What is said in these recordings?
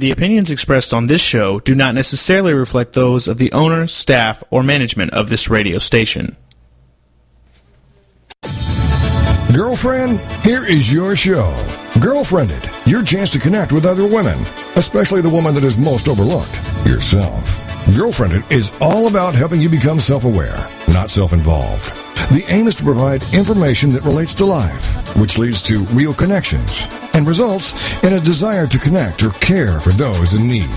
The opinions expressed on this show do not necessarily reflect those of the owner, staff, or management of this radio station. Girlfriend, here is your show. Girlfriendit, your chance to connect with other women, especially the woman that is most overlooked, yourself. Girlfriendit is all about helping you become self aware, not self involved. The aim is to provide information that relates to life, which leads to real connections and results in a desire to connect or care for those in need.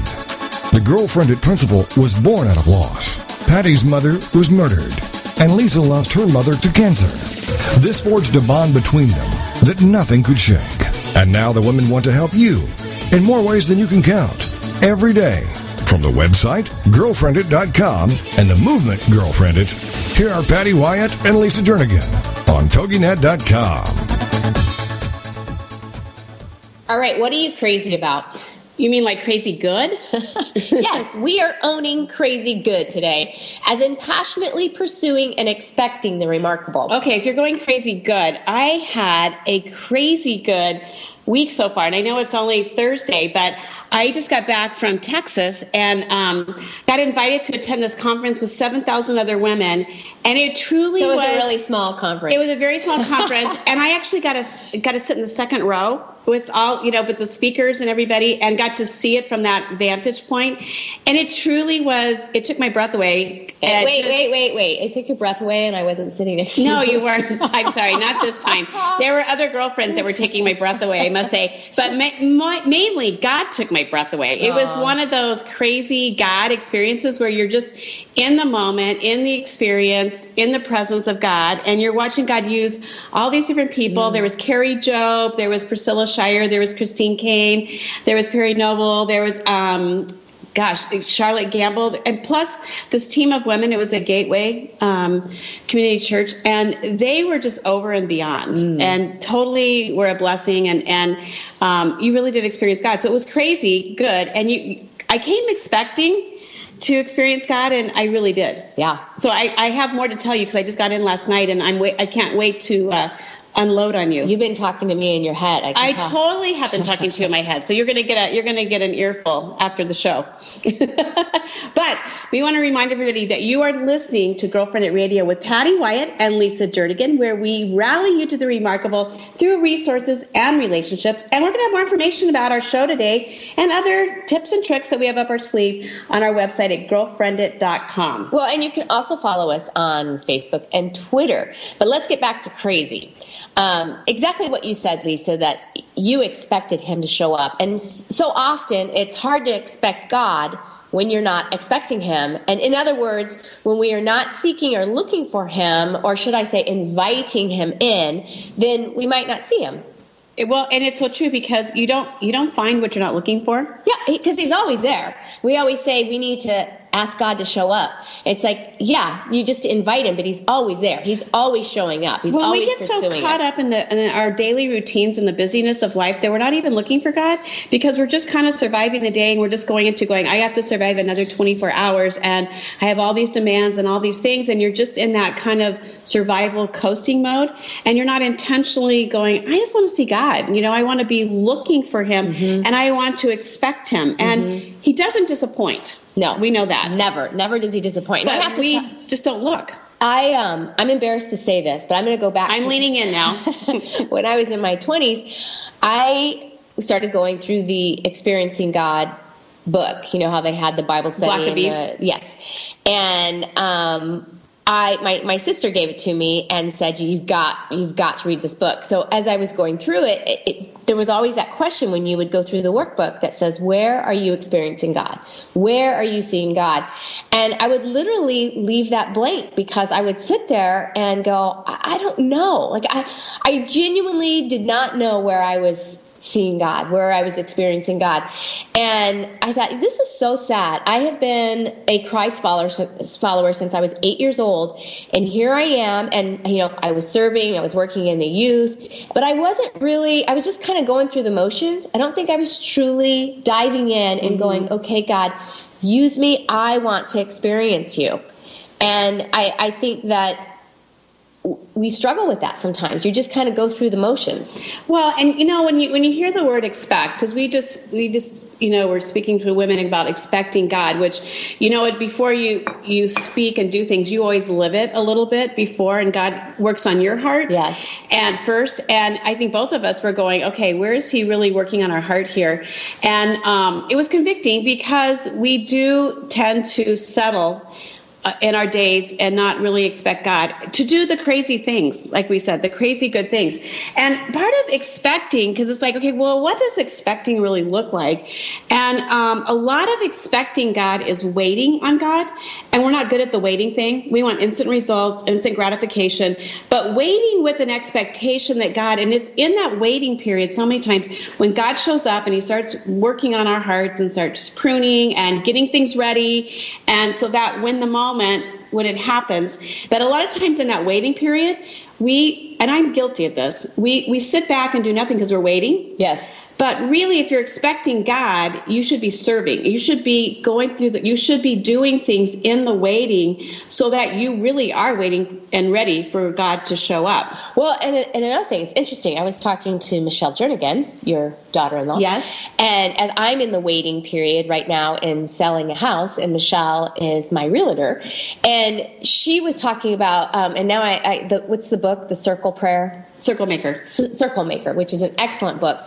The Girlfriendit principle was born out of loss. Patty's mother was murdered, and Lisa lost her mother to cancer. This forged a bond between them that nothing could shake. And now the women want to help you in more ways than you can count. Every day. From the website, girlfriendit.com, and the movement Girlfriendit, here are Patty Wyatt and Lisa Jernigan on TogiNet.com. All right, what are you crazy about? You mean like crazy good? yes, we are owning crazy good today, as in passionately pursuing and expecting the remarkable. Okay, if you're going crazy good, I had a crazy good week so far, and I know it's only Thursday, but I just got back from Texas and um, got invited to attend this conference with 7,000 other women. And it truly so it was, was, a really small conference. It was a very small conference, and I actually got to got to sit in the second row with all you know with the speakers and everybody, and got to see it from that vantage point. And it truly was. It took my breath away. Wait, wait, wait, wait, wait! It took your breath away, and I wasn't sitting next to you. No, you weren't. I'm sorry, not this time. There were other girlfriends that were taking my breath away. I must say, but ma- mainly God took my breath away. It was one of those crazy God experiences where you're just in the moment, in the experience, in the presence of God, and you're watching God use all these different people. Mm. There was Kari Jobe, there was Priscilla Shirer, there was Christine Caine, there was Perry Noble, there was um, gosh, Charlotte Gambill, and plus this team of women. It was a Gateway um, Community Church, and they were just over and beyond, mm. and totally were a blessing. And and um, you really did experience God. So it was crazy, good. And you, I came expecting to experience God, and I really did. Yeah. So I, I have more to tell you because I just got in last night, and I'm wait, I can't wait to uh, unload on you. You've been talking to me in your head. I, I totally have been talking to you in my head. So you're going to get a you're to get an earful after the show. but we want to remind everybody that you are listening to Girlfriendit Radio with Patty Wyatt and Lisa Jernigan, where we rally you to the remarkable through resources and relationships. And we're going to have more information about our show today and other tips and tricks that we have up our sleeve on our website at girlfriendit.com. Well, and you can also follow us on Facebook and Twitter. But let's get back to crazy. Um, exactly what you said, Lisa, that you expected him to show up. And so often it's hard to expect God when you're not expecting him. And in other words, when we are not seeking or looking for him, or should I say inviting him in, then we might not see him. Well, and it's so true because you don't you don't find what you're not looking for. Yeah, because he's always there. We always say we need to ask God to show up. It's like, yeah, you just invite him, but he's always there. He's always showing up. He's when always we get so caught us. up in, the, in our daily routines and the busyness of life that we're not even looking for God because we're just kind of surviving the day and we're just going into going, I have to survive another 24 hours and I have all these demands and all these things. And you're just in that kind of survival coasting mode and you're not intentionally going, I just want to see God. You know, I want to be looking for him mm-hmm. and I want to expect him. And mm-hmm. he doesn't disappoint. No, we know that. Never, never does he disappoint. But I have we t- just don't look. I um I'm embarrassed to say this, but I'm going to go back. I'm to, leaning in now. when I was in my 20s, I started going through the experiencing God book. You know how they had the Bible study. Blackaby, yes, and um, I my, my sister gave it to me and said you've got you've got to read this book. So as I was going through it, it, it, there was always that question when you would go through the workbook that says where are you experiencing God? Where are you seeing God? And I would literally leave that blank because I would sit there and go I, I don't know. Like I I genuinely did not know where I was seeing God, where I was experiencing God. And I thought, this is so sad. I have been a Christ follower, follower since I was eight years old. And here I am. And, you know, I was serving, I was working in the youth, but I wasn't really, I was just kind of going through the motions. I don't think I was truly diving in and mm-hmm. going, okay, God, use me. I want to experience you. And I, I think that we struggle with that sometimes. You just kind of go through the motions. Well, and you know when you when you hear the word expect, because we just we just you know we're speaking to women about expecting God, which you know before you you speak and do things, you always live it a little bit before, and God works on your heart. Yes. And first, and I think both of us were going, okay, where is He really working on our heart here? And um, it was convicting because we do tend to settle in our days and not really expect God to do the crazy things, like we said, the crazy good things. And part of expecting, because it's like, okay, well, what does expecting really look like? And um, a lot of expecting God is waiting on God, and we're not good at the waiting thing. We want instant results, instant gratification, but waiting with an expectation that God, and it's in that waiting period so many times when God shows up and He starts working on our hearts and starts pruning and getting things ready, and so that when the moment when it happens that a lot of times in that waiting period we and i'm guilty of this we we sit back and do nothing because we're waiting. Yes but really, if you're expecting God, you should be serving. You should be going through that. You should be doing things in the waiting so that you really are waiting and ready for God to show up. Well, and, and another thing, it's interesting. I was talking to Michelle Jernigan, your daughter in law. Yes. And as I'm in the waiting period right now in selling a house, and Michelle is my realtor, and she was talking about, um, and now I, I the, what's the book, The Circle Prayer? Circle Maker. C- Circle Maker, which is an excellent book.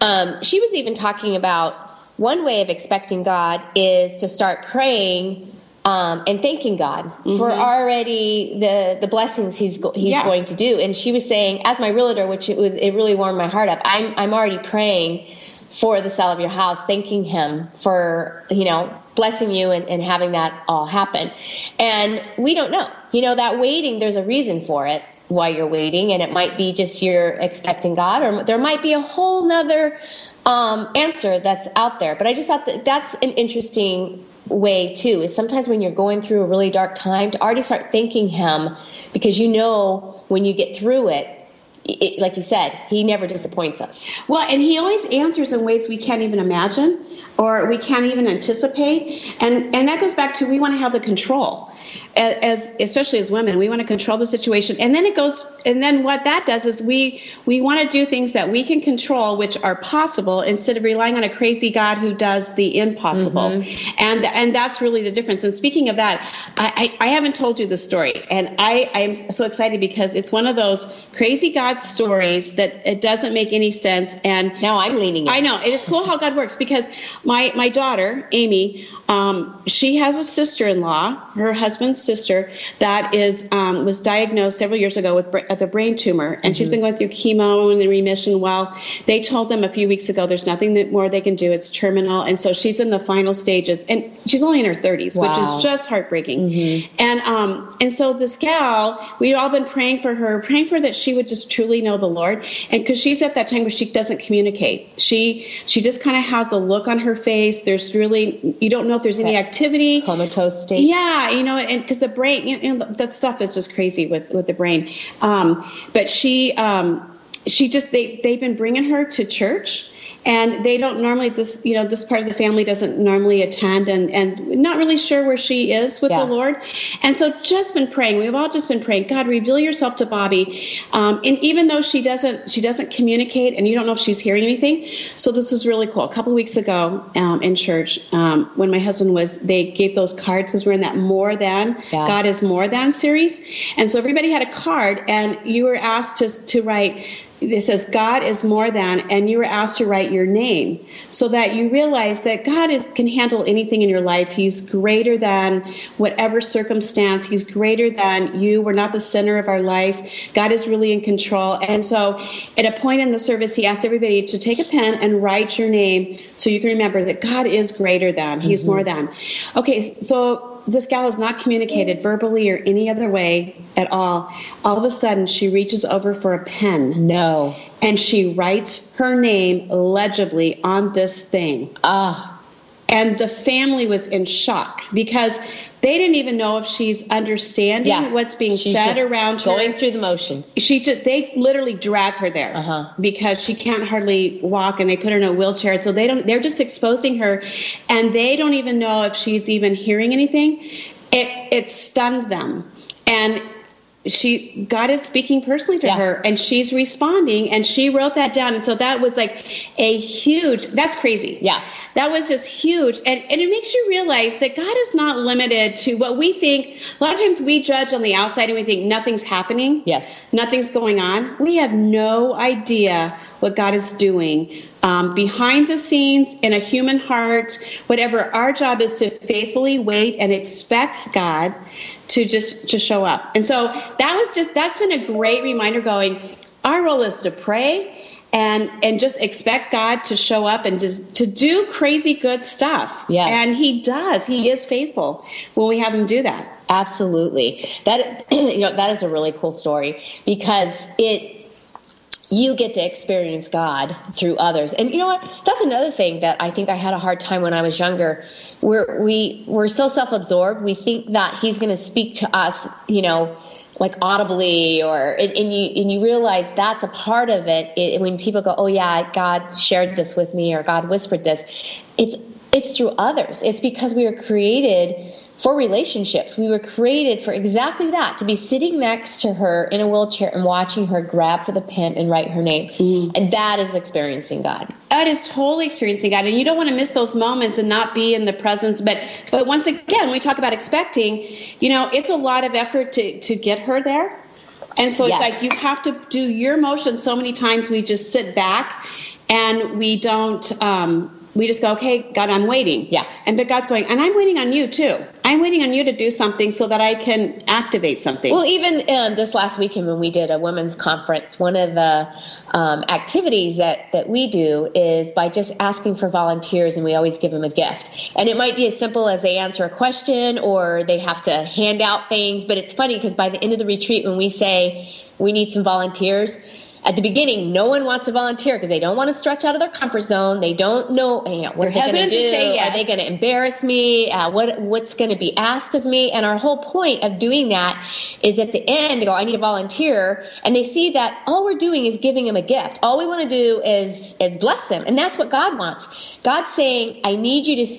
Um, she was even talking about one way of expecting God is to start praying um, and thanking God mm-hmm. for already the the blessings He's go- He's yeah. going to do. And she was saying, as my realtor, which it was, it really warmed my heart up. I'm I'm already praying for the sale of your house, thanking Him for you know blessing you and, and having that all happen. And we don't know, you know, that waiting. There's a reason for it while you're waiting, and it might be just you're expecting God, or there might be a whole nother um, answer that's out there. But I just thought that that's an interesting way too. Is sometimes when you're going through a really dark time to already start thanking Him because you know when you get through it. It, like you said, he never disappoints us. Well, and he always answers in ways we can't even imagine or we can't even anticipate. And and that goes back to we want to have the control as especially as women we want to control the situation. And then it goes and then what that does is we we want to do things that we can control which are possible instead of relying on a crazy god who does the impossible. Mm-hmm. and and that's really the difference. And speaking of that I, I, I haven't told you the story. And i i'm so excited because it's one of those crazy god stories that it doesn't make any sense. And now i'm leaning in. i know. It is cool how god works because my my daughter amy um, she has a sister-in-law. Her husband's sister that is um, was diagnosed several years ago with, with a brain tumor, and mm-hmm. she's been going through chemo and in remission. Well, they told them a few weeks ago there's nothing that more they can do. It's terminal, and so she's in the final stages, and she's only in her 30s, wow. which is just heartbreaking. Mm-hmm. And um, and so this gal, we'd all been praying for her, praying for that she would just truly know the Lord, and because she's at that time where she doesn't communicate, she she just kind of has a look on her face. There's really you don't know if there's any activity, comatose state. Yeah, you know, and because the brain, you know, that stuff is just crazy with with the brain. Um, but she um, she just they they've been bringing her to church and they don't normally this you know this part of the family doesn't normally attend and and not really sure where she is with yeah. the lord. And so just been praying. We've all just been praying god reveal yourself to bobby. Um, and even though she doesn't she doesn't communicate and you don't know if she's hearing anything so this is really cool. A couple weeks ago um, in church um, when my husband was they gave those cards because we're in that more than yeah. god is more than series. And so everybody had a card and you were asked to to write it says God is more than, and you were asked to write your name so that you realize that God is, can handle anything in your life. He's greater than whatever circumstance. He's greater than you. We're not the center of our life. God is really in control. And so at a point in the service, he asked everybody to take a pen and write your name so you can remember that God is greater than. He's mm-hmm. more than. Okay, so this gal has not communicated verbally or any other way at all. All of a sudden, she reaches over for a pen. No. And she writes her name legibly on this thing. Ah. And the family was in shock because they didn't even know if she's understanding yeah. what's being she's said around her. Going through the motions. She just they literally drag her there uh-huh. because she can't hardly walk, and they put her in a wheelchair. So they don't. They're just exposing her, and they don't even know if she's even hearing anything. It it stunned them, and she God is speaking personally to Yeah. her and she's responding and she wrote that down. And so that was like a huge that's crazy. Yeah. that was just huge. And, and it makes you realize that God is not limited to what we think. A lot of times we judge on the outside and we think nothing's happening. Yes. nothing's going on. We have no idea what God is doing um, behind the scenes in a human heart whatever our job is to faithfully wait and expect God to just to show up and so that was just that's been a great reminder going our role is to pray and and just expect God to show up and just to do crazy good stuff Yes. and he does he is faithful when we have him do that Absolutely. That you know that is a really cool story because it you get to experience God through others. And you know what? That's another thing that I think I had a hard time when I was younger. We're we we're so self-absorbed. We think that he's going to speak to us, you know, like audibly or and, and you and you realize that's a part of it, it when people go, "Oh yeah, God shared this with me or God whispered this." It's it's through others. It's because we were created for relationships. We were created for exactly that to be sitting next to her in a wheelchair and watching her grab for the pen and write her name. And that is experiencing God. That is totally experiencing God, and you don't want to miss those moments and not be in the presence. But but once again, we talk about expecting. You know, it's a lot of effort to to get her there, and so it's Yes. like you have to do your motion. So many times we just sit back and we don't. Um, we just go, okay, God, I'm waiting. Yeah. And but God's going, and I'm waiting on you too. I'm waiting on you to do something so that I can activate something. Well, even um, this last weekend when we did a women's conference, one of the um, activities that, that we do is by just asking for volunteers, and we always give them a gift. And it might be as simple as they answer a question or they have to hand out things. But it's funny because by the end of the retreat, when we say we need some volunteers, at the beginning, no one wants to volunteer because they don't want to stretch out of their comfort zone. They don't know, you know what They're they going to do? say Are they going to embarrass me? Uh, what what's going to be asked of me? And our whole point of doing that is at the end go, I need a volunteer, and they see that all we're doing is giving them a gift. All we want to do is is bless them, and that's what God wants. God's saying, I need you to,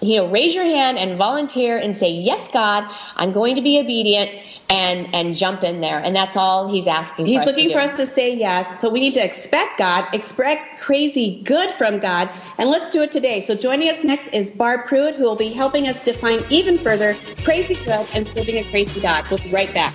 you know, raise your hand and volunteer and say, Yes, God, I'm going to be obedient, and and jump in there, and that's all He's asking. He's for us looking for us to say yes. So we need to expect God, expect crazy good from God, and let's do it today. So joining us next is Barb Pruitt, who will be helping us define even further crazy good and serving a crazy God. We'll be right back.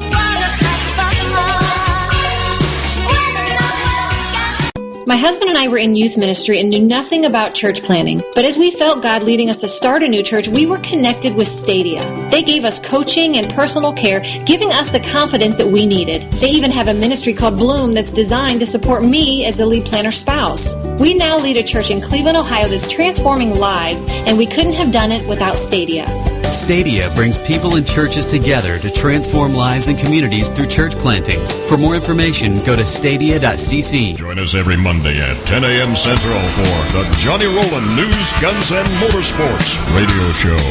My husband and I were in youth ministry and knew nothing about church planting. But as we felt God leading us to start a new church, we were connected with Stadia. They gave us coaching and personal care, giving us the confidence that we needed. They even have a ministry called Bloom that's designed to support me as a lead planter spouse. We now lead a church in Cleveland, Ohio that's transforming lives, and we couldn't have done it without Stadia. Stadia brings people and churches together to transform lives and communities through church planting. For more information, go to stadia.cc. Join us every Monday at 10 a.m. Central for the Johnny Roland News, Guns, and Motorsports radio show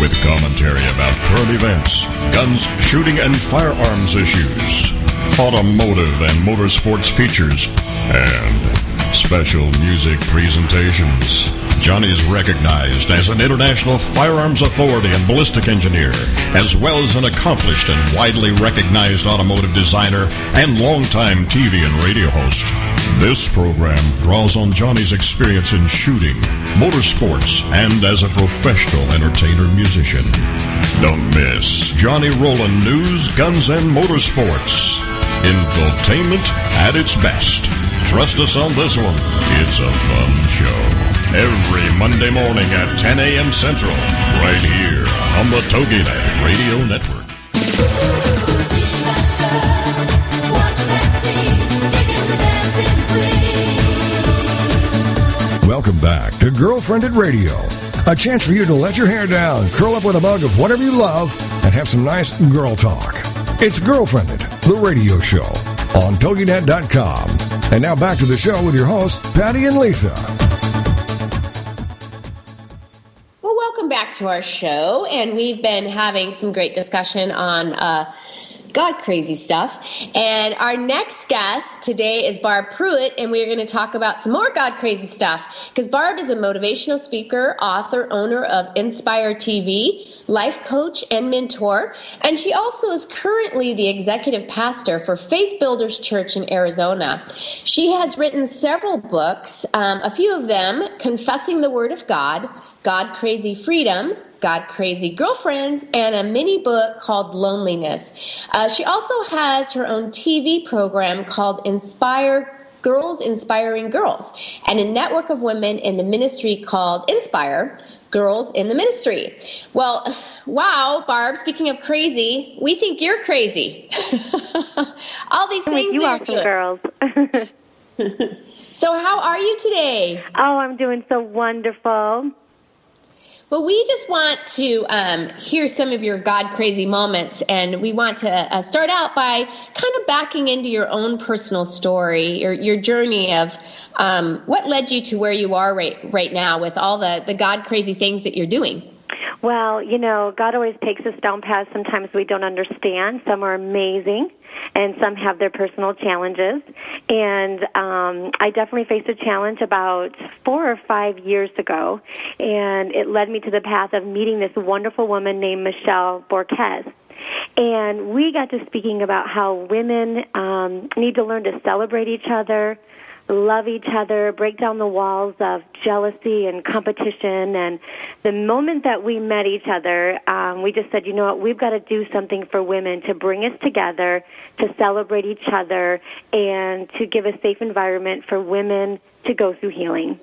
with commentary about current events, guns, shooting, and firearms issues, automotive and motorsports features, and special music presentations. Johnny is recognized as an international firearms authority and ballistic engineer, as well as an accomplished and widely recognized automotive designer and longtime TV and radio host. This program draws on Johnny's experience in shooting, motorsports, and as a professional entertainer musician. Don't miss Johnny Roland News, Guns, and Motorsports. Infotainment at its best. Trust us on this one. It's a fun show. Every Monday morning at 10 a.m. Central, right here on the TogiNet Radio Network. Welcome back to Girlfriendit Radio. A chance for you to let your hair down, curl up with a mug of whatever you love, and have some nice girl talk. It's Girlfriendit, the radio show on TogiNet.com. And now back to the show with your hosts, Patty and Lisa. To our show, and we've been having some great discussion on uh, God crazy stuff. And our next guest today is Barb Pruitt, and we're going to talk about some more God crazy stuff. Because Barb is a motivational speaker, author, owner of Inspire TV, life coach, and mentor. And she also is currently the executive pastor for Faith Builders Church in Arizona. She has written several books, um, a few of them Confessing the Word of God, God Crazy Freedom, God Crazy Girlfriends, and a mini book called Loneliness. Uh, she also has her own TV program called Inspire Girls Inspiring Girls, and a network of women in the ministry called Inspire Girls in the Ministry. Well, wow, Barb, speaking of crazy, we think you're crazy. All these things you are awesome girls. so, how are you today? Oh, I'm doing so wonderful. Well, we just want to um, hear some of your God crazy moments, and we want to uh, start out by kind of backing into your own personal story, your your journey of um, what led you to where you are right right now with all the the God crazy things that you're doing. Well, you know, God always takes us down paths sometimes we don't understand. Some are amazing, and some have their personal challenges. And um, I definitely faced a challenge about four or five years ago, and it led me to the path of meeting this wonderful woman named Michelle Borquez. And we got to speaking about how women um, need to learn to celebrate each other, love each other, break down the walls of jealousy and competition. And the moment that we met each other, um, we just said, you know what, we've got to do something for women to bring us together, to celebrate each other, and to give a safe environment for women to go through healing.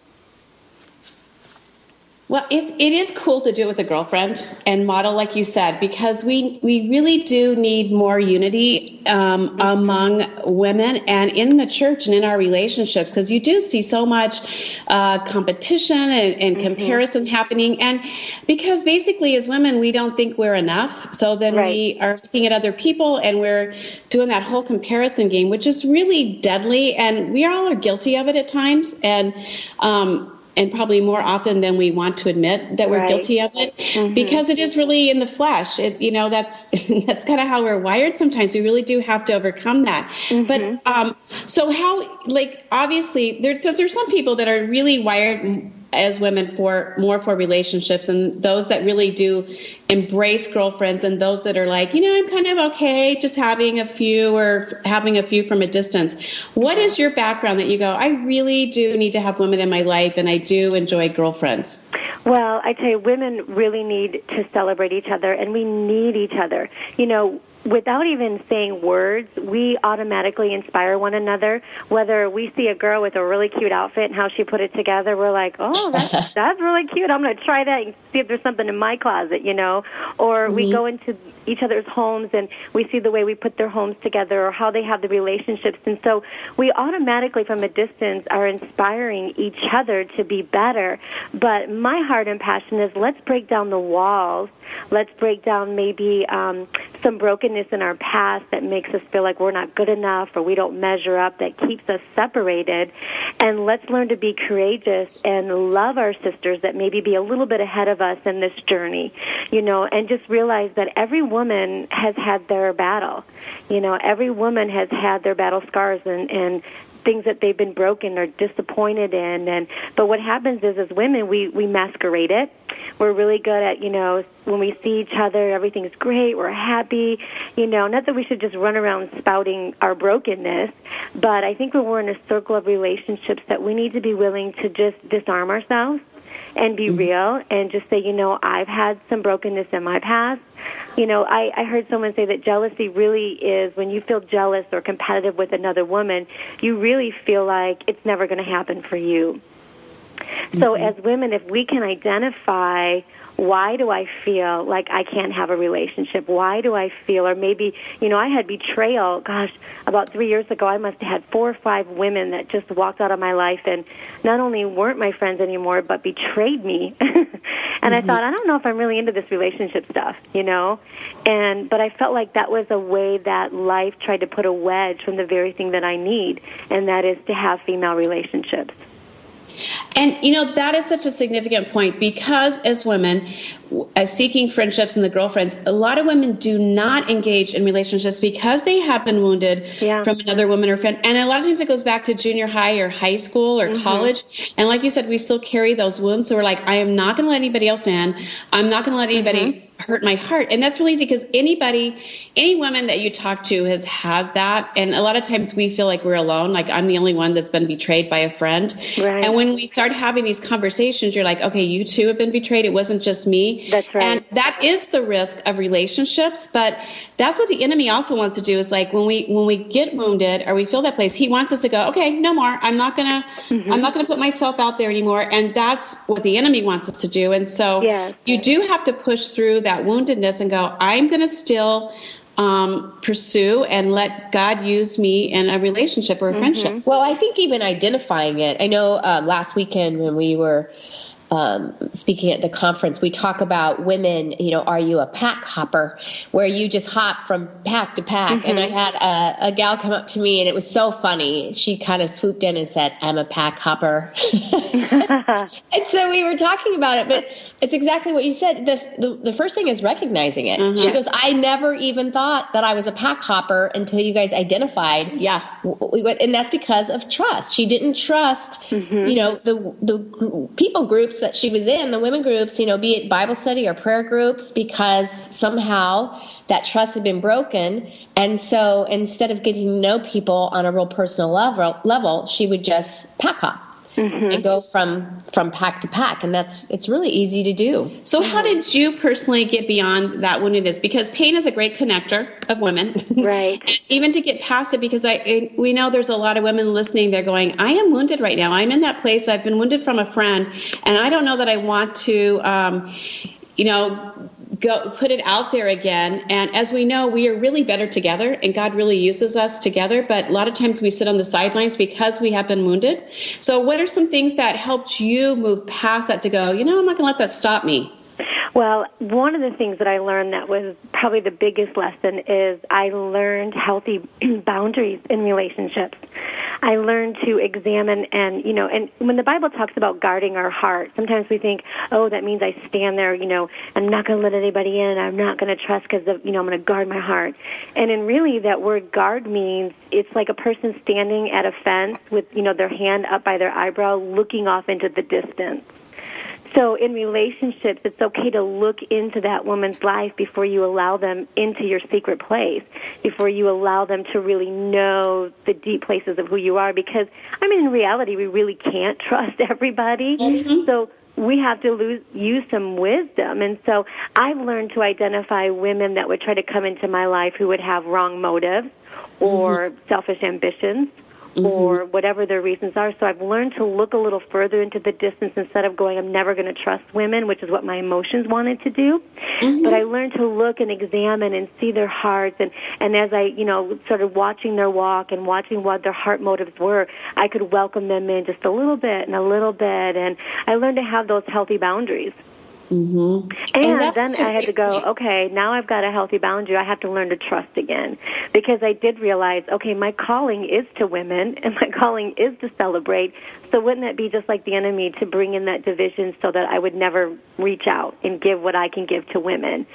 Well, it, it is cool to do it with a girlfriend and model, like you said, because we, we really do need more unity um, among women and in the church and in our relationships, because you do see so much uh, competition and, and mm-hmm. comparison happening. And because basically, as women, we don't think we're enough. So then right. we are looking at other people and we're doing that whole comparison game, which is really deadly. And we all are guilty of it at times. And, um, and probably more often than we want to admit that we're right. guilty of it mm-hmm. because it is really in the flesh it, you know that's that's kind of how we're wired sometimes we really do have to overcome that mm-hmm. but um so how like obviously there's there's some people that are really wired as women for more for relationships and those that really do embrace girlfriends and those that are like, you know, I'm kind of okay just having a few or having a few from a distance. What is your background that you go, I really do need to have women in my life and I do enjoy girlfriends? Well, I tell you, women really need to celebrate each other and we need each other. You know, without even saying words, we automatically inspire one another. Whether we see a girl with a really cute outfit and how she put it together, we're like, oh, that's, that's really cute. I'm going to try that and see if there's something in my closet, you know. Or mm-hmm. we go into each other's homes and we see the way we put their homes together or how they have the relationships. And so we automatically, from a distance, are inspiring each other to be better. But my heart and passion is let's break down the walls. Let's break down maybe um, some brokenness in our past that makes us feel like we're not good enough or we don't measure up, that keeps us separated. And let's learn to be courageous and love our sisters that maybe be a little bit ahead of us in this journey, you know, and just realize that every woman has had their battle. You know, every woman has had their battle scars and, and things that they've been broken or disappointed in. And but what happens is as women we we masquerade it. We're really good at you know when we see each other everything's great we're happy. You know not that we should just run around spouting our brokenness but i think when we're in a circle of relationships that we need to be willing to just disarm ourselves and be mm-hmm. real and just say, you know, I've had some brokenness in my past. You know, I, I heard someone say that jealousy really is when you feel jealous or competitive with another woman, you really feel like it's never going to happen for you. Mm-hmm. So, as women, if we can identify why do I feel like I can't have a relationship? Why do I feel, or maybe, you know, I had betrayal. Gosh, about three years ago, I must have had four or five women that just walked out of my life and not only weren't my friends anymore, but betrayed me. And I mm-hmm. thought, I don't know if I'm really into this relationship stuff, you know? And but I felt like that was a way that life tried to put a wedge from the very thing that I need, and that is to have female relationships. And you know that is such a significant point because as women, as seeking friendships and the girlfriends, a lot of women do not engage in relationships because they have been wounded Yeah. from another woman or friend. And a lot of times it goes back to junior high or high school or Mm-hmm. college. And like you said, we still carry those wounds. So we're like, I am not going to let anybody else in. I'm not going to let anybody Mm-hmm. Hurt my heart. And that's really easy because anybody, any woman that you talk to has had that. And a lot of times we feel like we're alone. Like I'm the only one that's been betrayed by a friend. Right. And when we start having these conversations, you're like, okay, you too have been betrayed. It wasn't just me. That's right. And that is the risk of relationships. But that's what the enemy also wants to do is like when we when we get wounded or we feel that place, he wants us to go, okay, no more. I'm not gonna Mm-hmm. I'm not gonna put myself out there anymore. And that's what the enemy wants us to do. And so Yes. you do have to push through that woundedness and go, I'm gonna still um, pursue and let God use me in a relationship or a friendship. Well, I think even identifying it. I know um, last weekend when we were um, speaking at the conference, we talk about women. You know, are you a pack hopper, where you just hop from pack to pack? And I mm-hmm. had a, a gal come up to me, and it was so funny. She kind of swooped in and said, "I'm a pack hopper," and so we were talking about it. But it's exactly what you said. The the, the first thing is recognizing it. Mm-hmm. She goes, "I never even thought that I was a pack hopper until you guys identified." Yeah. and that's because of trust. She didn't trust, mm-hmm. you know, the the people groups that she was in, the women groups, you know, be it Bible study or prayer groups, because somehow that trust had been broken. And so instead of getting to know people on a real personal level, level, she would just pack hop and go from from pack to pack, and that's it's really easy to do. So, how did you personally get beyond that woundedness? Because pain is a great connector of women, Right. And even to get past it, because I I- we know there's a lot of women listening. They're going, "I am wounded right now. I'm in that place. I've been wounded from a friend, and I don't know that I want to, um, you know." Go put it out there again, and as we know, we are really better together, and God really uses us together. But a lot of times we sit on the sidelines because we have been wounded. So, what are some things that helped you move past that to go? You know, I'm not going to let that stop me. Well, one of the things that I learned that was probably the biggest lesson is I learned healthy boundaries in relationships. I learned to examine and, you know, and when the Bible talks about guarding our heart, sometimes we think, oh, that means I stand there, you know, I'm not going to let anybody in, I'm not going to trust because, you know, I'm going to guard my heart. And in really that word guard means it's like a person standing at a fence with, you know, their hand up by their eyebrow looking off into the distance. So in relationships, it's okay to look into that woman's life before you allow them into your secret place, before you allow them to really know the deep places of who you are. Because, I mean, in reality, we really can't trust everybody. Mm-hmm. So we have to lose, use some wisdom. And so I've learned to identify women that would try to come into my life who would have wrong motives or mm-hmm. selfish ambitions or mm-hmm. whatever their reasons are. So I've learned to look a little further into the distance instead of going, I'm never going to trust women, which is what my emotions wanted to do. Mm-hmm. But I learned to look and examine and see their hearts. And, and as I, you know, started watching their walk and watching what their heart motives were, I could welcome them in just a little bit and a little bit. And I learned to have those healthy boundaries. Mm-hmm. And, And then I had to go, okay, now I've got a healthy boundary. I have to learn to trust again. Because I did realize, okay, my calling is to women and my calling is to celebrate. So wouldn't it be just like the enemy to bring in that division so that I would never reach out and give what I can give to women?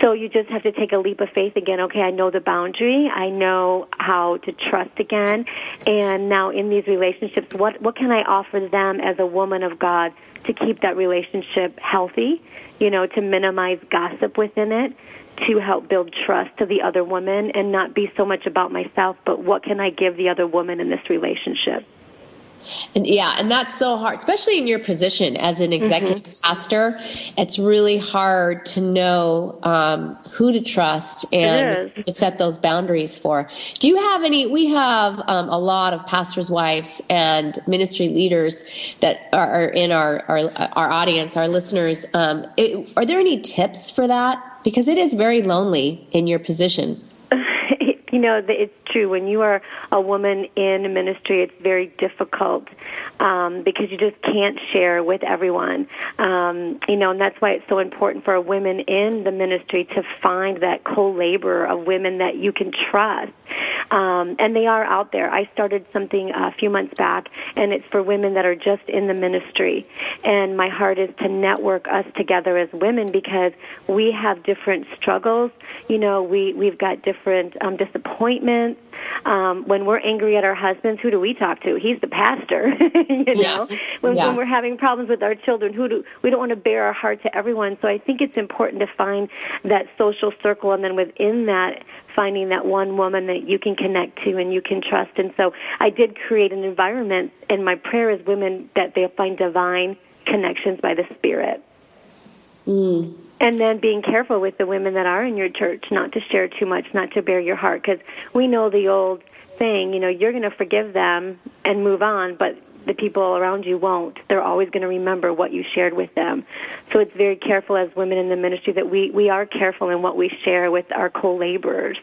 So you just have to take a leap of faith again. Okay, I know the boundary. I know how to trust again. And now in these relationships, what, what can I offer them as a woman of God to keep that relationship healthy? You know, to minimize gossip within it, to help build trust to the other woman and not be so much about myself, but what can I give the other woman in this relationship? And yeah, and that's so hard, especially in your position as an executive pastor. It's really hard to know um, who to trust and to set those boundaries for. Do you have any? We have um, a lot of pastors' wives and ministry leaders that are in our our, our audience, our listeners. Um, it, are there any tips for that? Because it is very lonely in your position. You know, it's true. When you are a woman in ministry, it's very difficult um, because you just can't share with everyone. Um, you know, and that's why it's so important for women in the ministry to find that co-laborer of women that you can trust. Um, and they are out there. I started something a few months back, and it's for women that are just in the ministry. And my heart is to network us together as women because we have different struggles. You know, we we've got different um, disappointments. Um, when we're angry at our husbands, who do we talk to? He's the pastor. you know, Yeah. when, Yeah. when we're having problems with our children, who do we don't want to bare our heart to everyone. So I think it's important to find that social circle, and then within that, finding that one woman that you can connect to and you can trust. And so I did create an environment, and my prayer is women that they'll find divine connections by the Spirit. And then being careful with the women that are in your church, not to share too much, not to bare your heart, because we know the old saying, you know, you're going to forgive them and move on, but the people around you won't. They're always going to remember what you shared with them. So it's very careful as women in the ministry that we, we are careful in what we share with our co-laborers.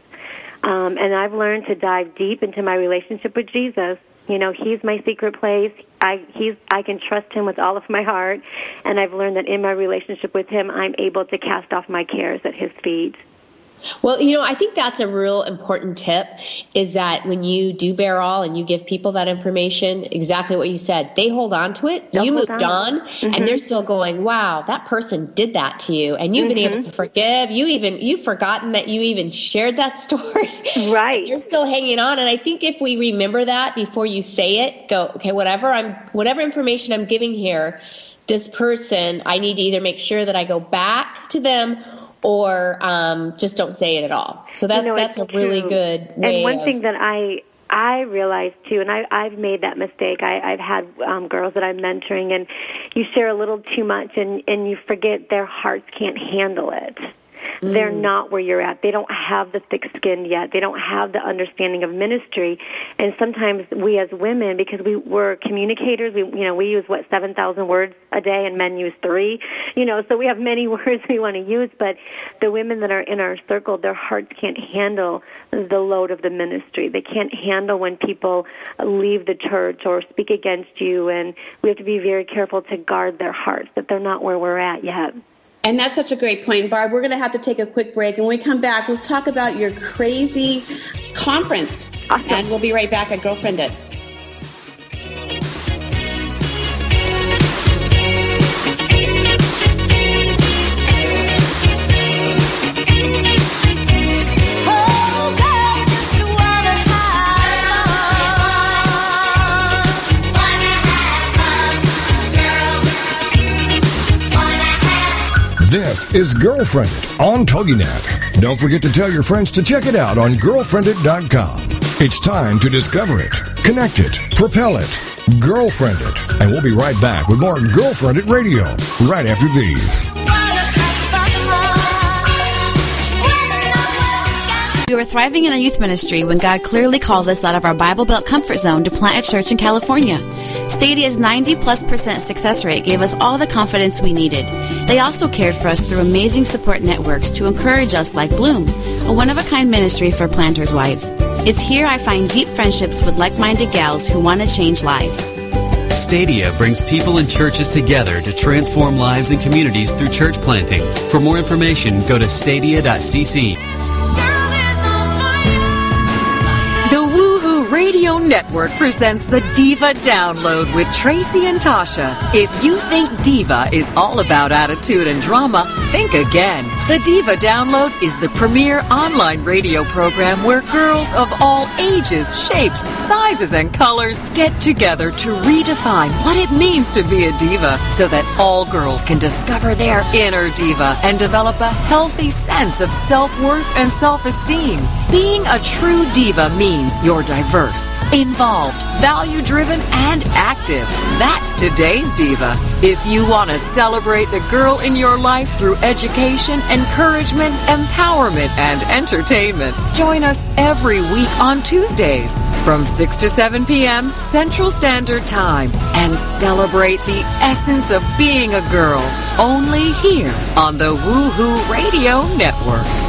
Um, and I've learned to dive deep into my relationship with Jesus. You know, He's my secret place. I He's I can trust Him with all of my heart, and I've learned that in my relationship with Him, I'm able to cast off my cares at His feet. Well, you know, I think that's a real important tip is that when you do bear all and you give people that information, exactly what you said, they hold on to it. They'll you moved on. on Mhm. and they're still going, wow, that person did that to you. And you've been able to forgive. You even, you've forgotten that you even shared that story. Right. you're still hanging on. And I think if we remember that before you say it, go, okay, whatever I'm, whatever information I'm giving here, this person, I need to either make sure that I go back to them or um, just don't say it at all. So that, You know, that's a it's really good way And one of, thing that I I realized too, and I, I've made that mistake. I, I've had um, girls that I'm mentoring, and you share a little too much, and and you forget their hearts can't handle it. They're mm. not where you're at. They don't have the thick skin yet. They don't have the understanding of ministry. And sometimes we as women, because we were communicators, we you know we use what seven thousand words a day, and men use three. You know, so we have many words we want to use. But the women that are in our circle, their hearts can't handle the load of the ministry. They can't handle when people leave the church or speak against you. And we have to be very careful to guard their hearts that they're not where we're at yet. And that's such a great point, Barb. We're going to have to take a quick break. And when we come back, let's talk about your crazy conference. Awesome. And we'll be right back at Girlfriendit. Is Girlfriendit on TogiNet. Don't forget to tell your friends to check it out on girlfriendit.com. It's time to discover it, connect it, propel it, girlfriend it. And we'll be right back with more Girlfriendit Radio right after these. We were thriving in a youth ministry when God clearly called us out of our Bible Belt comfort zone to plant a church in California. Stadia's 90 plus percent success rate gave us all the confidence we needed. They also cared for us through amazing support networks to encourage us like Bloom, a one of a kind ministry for planters' wives. It's here I find deep friendships with like minded gals who want to change lives. Stadia brings people and churches together to transform lives and communities through church planting. For more information, go to stadia.cc. Network presents the Diva Download with Tracy and Tasha. If you think Diva is all about attitude and drama, think again. The Diva Download is the premier online radio program where girls of all ages, shapes, sizes, and colors get together to redefine what it means to be a diva so that all girls can discover their inner diva and develop a healthy sense of self-worth and self-esteem. Being a true diva means you're diverse, involved, value driven, and active. That's today's diva. If you want to celebrate the girl in your life through education, encouragement, empowerment, and entertainment, join us every week on Tuesdays from 6 to 7 p.m. Central Standard Time and celebrate the essence of being a girl only here on the Woohoo Radio Network.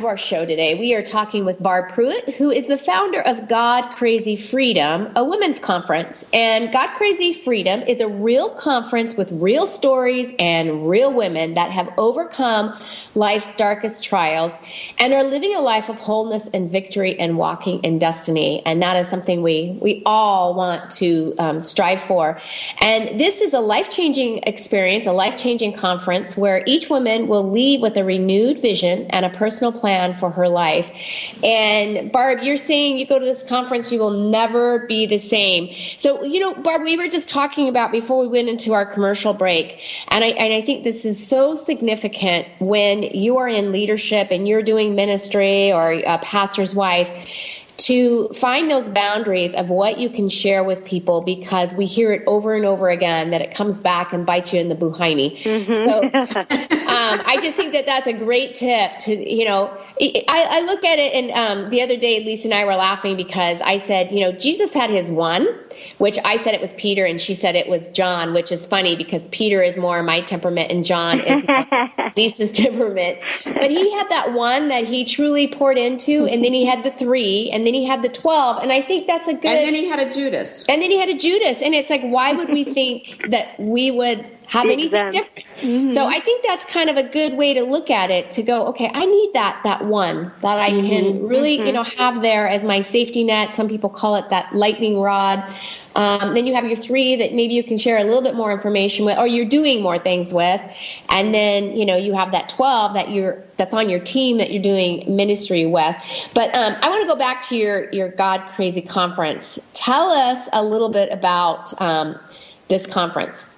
To our show today. We are talking with Barb Pruitt, who is the founder of God Crazy Freedom, a women's conference. And God Crazy Freedom is a real conference with real stories and real women that have overcome life's darkest trials and are living a life of wholeness and victory and walking in destiny. And that is something we, we all want to um, strive for. And this is a life changing experience, a life changing conference where each woman will leave with a renewed vision and a personal plan for her life. And Barb, you're saying you go to this conference, you will never be the same. So, you know, Barb, we were just talking about before we went into our commercial break, and I, and I think this is so significant when you are in leadership and you're doing ministry or a pastor's wife to find those boundaries of what you can share with people because we hear it over and over again that it comes back and bites you in the buhini. Mm-hmm. So um, I just think that that's a great tip to, you know, I, I look at it and um, the other day Lisa and I were laughing because I said, you know, Jesus had his one which I said it was Peter and she said it was John, which is funny because Peter is more my temperament and John is Lisa's temperament. But he had that one that he truly poured into, and then he had the three, and then he had the 12. And I think that's a good. And then he had a Judas. And then he had a Judas. And it's like, why would we think that we would have anything different. Mm-hmm. So I think that's kind of a good way to look at it to go, okay, I need that that one that I mm-hmm. can really, mm-hmm. you know, have there as my safety net. Some people call it that lightning rod. Um, then you have your three that maybe you can share a little bit more information with, or you're doing more things with, and then you know you have that twelve that you're that's on your team that you're doing ministry with. But um, I want to go back to your your God Crazy conference. Tell us a little bit about um, this conference.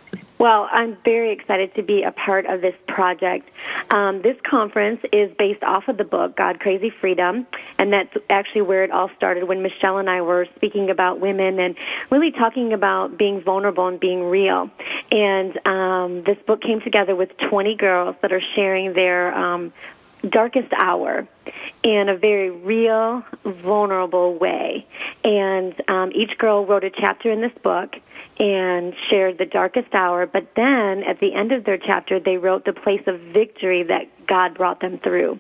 Well, I'm very excited to be a part of this project. Um, this conference is based off of the book God Crazy Freedom, and that's actually where it all started when Michelle and I were speaking about women and really talking about being vulnerable and being real. And um, this book came together with 20 girls that are sharing their um, darkest hour in a very real, vulnerable way. And um, each girl wrote a chapter in this book and shared the darkest hour, but then at the end of their chapter, they wrote the place of victory that God brought them through.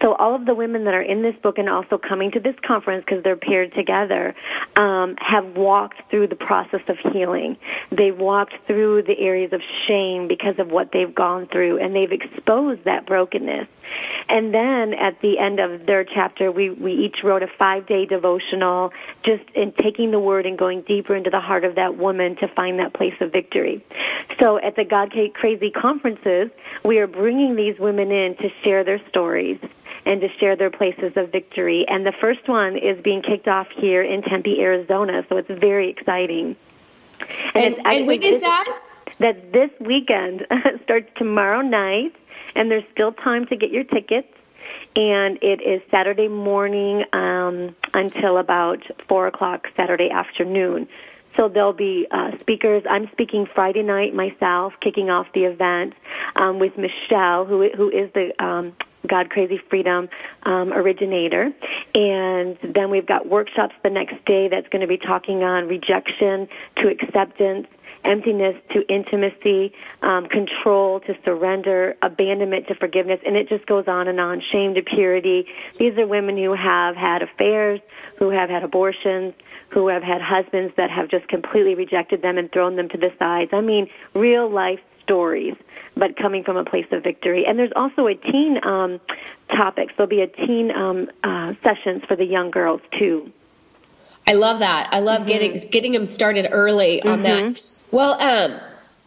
So all of the women that are in this book and also coming to this conference because they're paired together um, have walked through the process of healing. They've walked through the areas of shame because of what they've gone through, and they've exposed that brokenness. And then at the end of their chapter, we, we each wrote a five day devotional just in taking the word and going deeper into the heart of that woman to find that place of victory. So at the God Crazy conferences, we are bringing these women in to share their stories and to share their places of victory. And the first one is being kicked off here in Tempe, Arizona, so it's very exciting. And, and, and when is that? That this weekend starts tomorrow night, and there's still time to get your tickets. And it is Saturday morning um, until about 4 o'clock Saturday afternoon. So there'll be uh, speakers. I'm speaking Friday night myself, kicking off the event um, with Michelle, who who is the um, God Crazy Freedom um, originator. And then we've got workshops the next day that's going to be talking on rejection to acceptance, emptiness to intimacy, um, control to surrender, abandonment to forgiveness, and it just goes on and on. Shame to purity. These are women who have had affairs, who have had abortions, who have had husbands that have just completely rejected them and thrown them to the sides. I mean, real life stories, but coming from a place of victory. And there's also a teen um, topics. There'll be a teen um, uh, sessions for the young girls too. I love that. I love mm-hmm. getting getting them started early on mm-hmm. that. Well, um,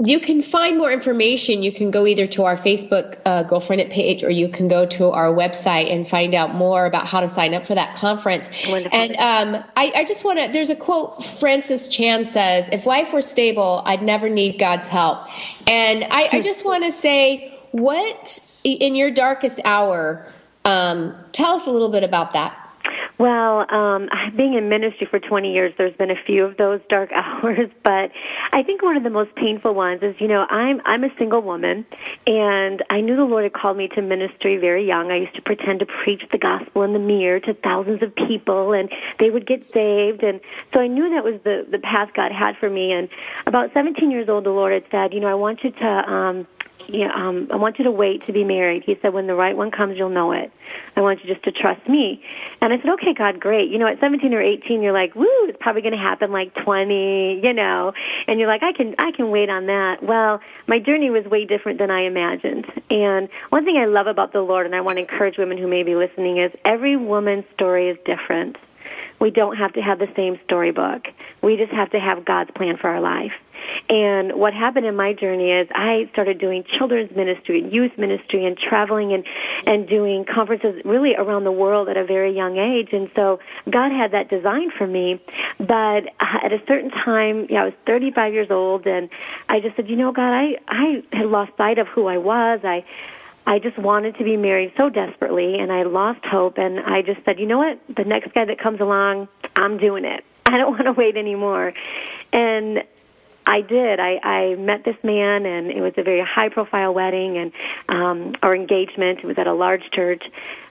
you can find more information. You can go either to our Facebook uh, Girlfriendit page or you can go to our website and find out more about how to sign up for that conference. Wonderful. And um, I, I, just want to, there's a quote Francis Chan says, If life were stable, I'd never need God's help. And I, I just want to say, what in your darkest hour, um, tell us a little bit about that. Well, um, being in ministry for 20 years, there's been a few of those dark hours, but I think one of the most painful ones is, you know, I'm I'm a single woman, and I knew the Lord had called me to ministry very young. I used to pretend to preach the gospel in the mirror to thousands of people, and they would get saved, and so I knew that was the the path God had for me. And about 17 years old, the Lord had said, you know, I want you to um, yeah, um, I want you to wait to be married. He said, when the right one comes, you'll know it. I want you just to trust me. And I said, okay, God, great. You know, at 17 or 18, you're like, woo, it's probably going to happen like 20, you know, and you're like, I can, I can wait on that. Well, my journey was way different than I imagined. And one thing I love about the Lord, and I want to encourage women who may be listening, is every woman's story is different. We don't have to have the same storybook. We just have to have God's plan for our life. And what happened in my journey is I started doing children's ministry and youth ministry and traveling and and doing conferences really around the world at a very young age. And so God had that design for me. But at a certain time, yeah, I was 35 years old, and I just said, you know, God, I I had lost sight of who I was. I I just wanted to be married so desperately, and I lost hope. And I just said, you know what? The next guy that comes along, I'm doing it. I don't want to wait anymore. And I did. I, I met this man, and it was a very high-profile wedding and um, our engagement. It was at a large church,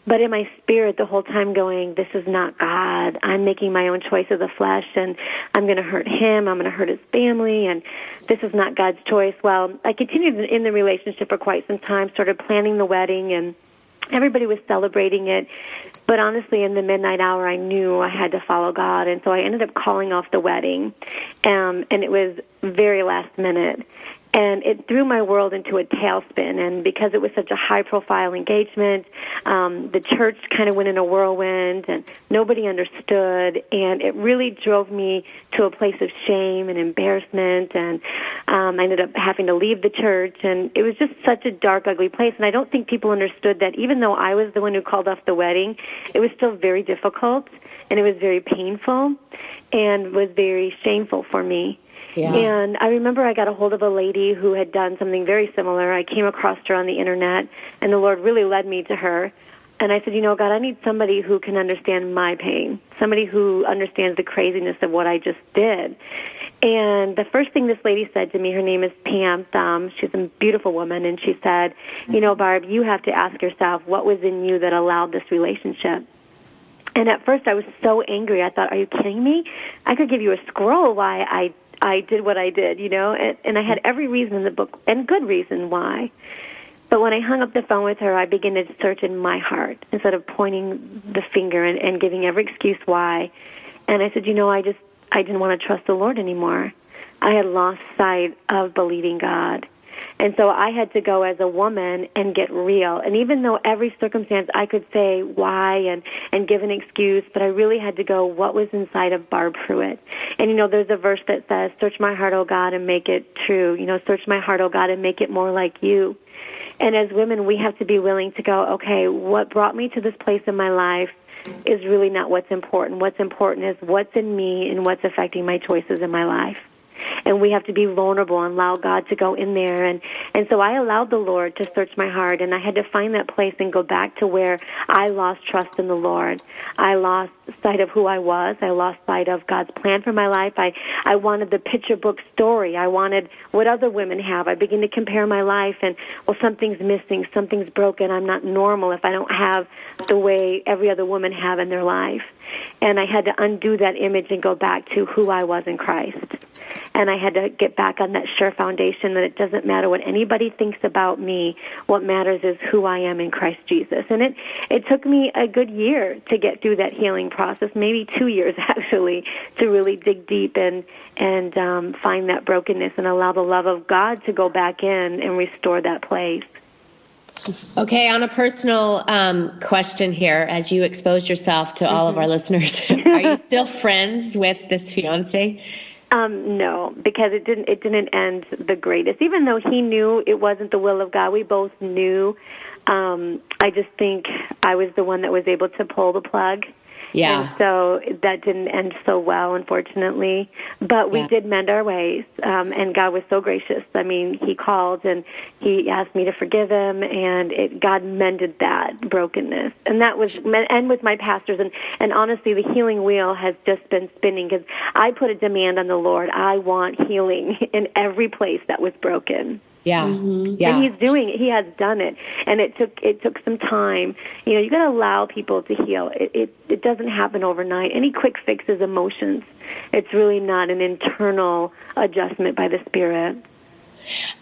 but in my spirit, the whole time, going, "This is not God. I'm making my own choice of the flesh, and I'm going to hurt him. I'm going to hurt his family, and this is not God's choice." Well, I continued in the relationship for quite some time. Started planning the wedding and everybody was celebrating it. But honestly, in the midnight hour, I knew I had to follow God, and so I ended up calling off the wedding, um, and it was very last minute and it threw my world into a tailspin. And because it was such a high profile engagement, um, the church kind of went in a whirlwind and nobody understood. And it really drove me to a place of shame and embarrassment. And um, I ended up having to leave the church. And it was just such a dark, ugly place. And I don't think people understood that even though I was the one who called off the wedding, it was still very difficult and it was very painful and was very shameful for me. Yeah. And I remember I got a hold of a lady who had done something very similar. I came across her on the internet, and the Lord really led me to her. And I said, you know, God, I need somebody who can understand my pain, somebody who understands the craziness of what I just did. And the first thing this lady said to me, her name is Pam Thum. She's a beautiful woman, and she said, you know, mm-hmm. Barb, you have to ask yourself what was in you that allowed this relationship. And at first, I was so angry. I thought, "Are you kidding me? I could give you a scroll why I I did what I did, you know, and, and I had mm-hmm. every reason in the book and good reason why. But when I hung up the phone with her, I began to search in my heart instead of pointing the finger and, and giving every excuse why. And I said, you know, I just I didn't want to trust the Lord anymore. I had lost sight of believing God. And so I had to go as a woman and get real. And even though every circumstance I could say why and, and give an excuse, but I really had to go what was inside of Barb Pruitt. And you know, there's a verse that says, Search my heart, O God, and make it true. You know, search my heart, O God, and make it more like you. And as women, we have to be willing to go, okay, what brought me to this place in my life is really not what's important. What's important is what's in me and what's affecting my choices in my life and we have to be vulnerable and allow God to go in there. And, and so I allowed the Lord to search my heart, and I had to find that place and go back to where I lost trust in the Lord. I lost sight of who I was. I lost sight of God's plan for my life. I, I wanted the picture book story. I wanted what other women have. I began to compare my life, and, well, something's missing, something's broken. I'm not normal if I don't have the way every other woman have in their life. And I had to undo that image and go back to who I was in Christ and I had to get back on that sure foundation that it doesn't matter what anybody thinks about me. What matters is who I am in Christ Jesus. And it it took me a good year to get through that healing process, maybe two years actually, to really dig deep and and um, find that brokenness and allow the love of God to go back in and restore that place. Okay, on a personal um, question here, as you exposed yourself to all mm-hmm. of our listeners, are you still friends with this fiance? Um, no, because it didn't. It didn't end the greatest. Even though he knew it wasn't the will of God, we both knew. Um, I just think I was the one that was able to pull the plug, Yeah. And so that didn't end so well, unfortunately. But we Yeah. did mend our ways, um, and God was so gracious. I mean, He called and He asked me to forgive him, and it, God mended that brokenness. And that was, and with my pastors, and and honestly, the healing wheel has just been spinning because I put a demand on the Lord. I want healing in every place that was broken. Yeah. Mm-hmm. Yeah. And he's doing it. He has done it, and it took it took some time. You know, you got to allow people to heal. It, it it doesn't happen overnight. Any quick fix is emotions. It's really not an internal adjustment by the Spirit.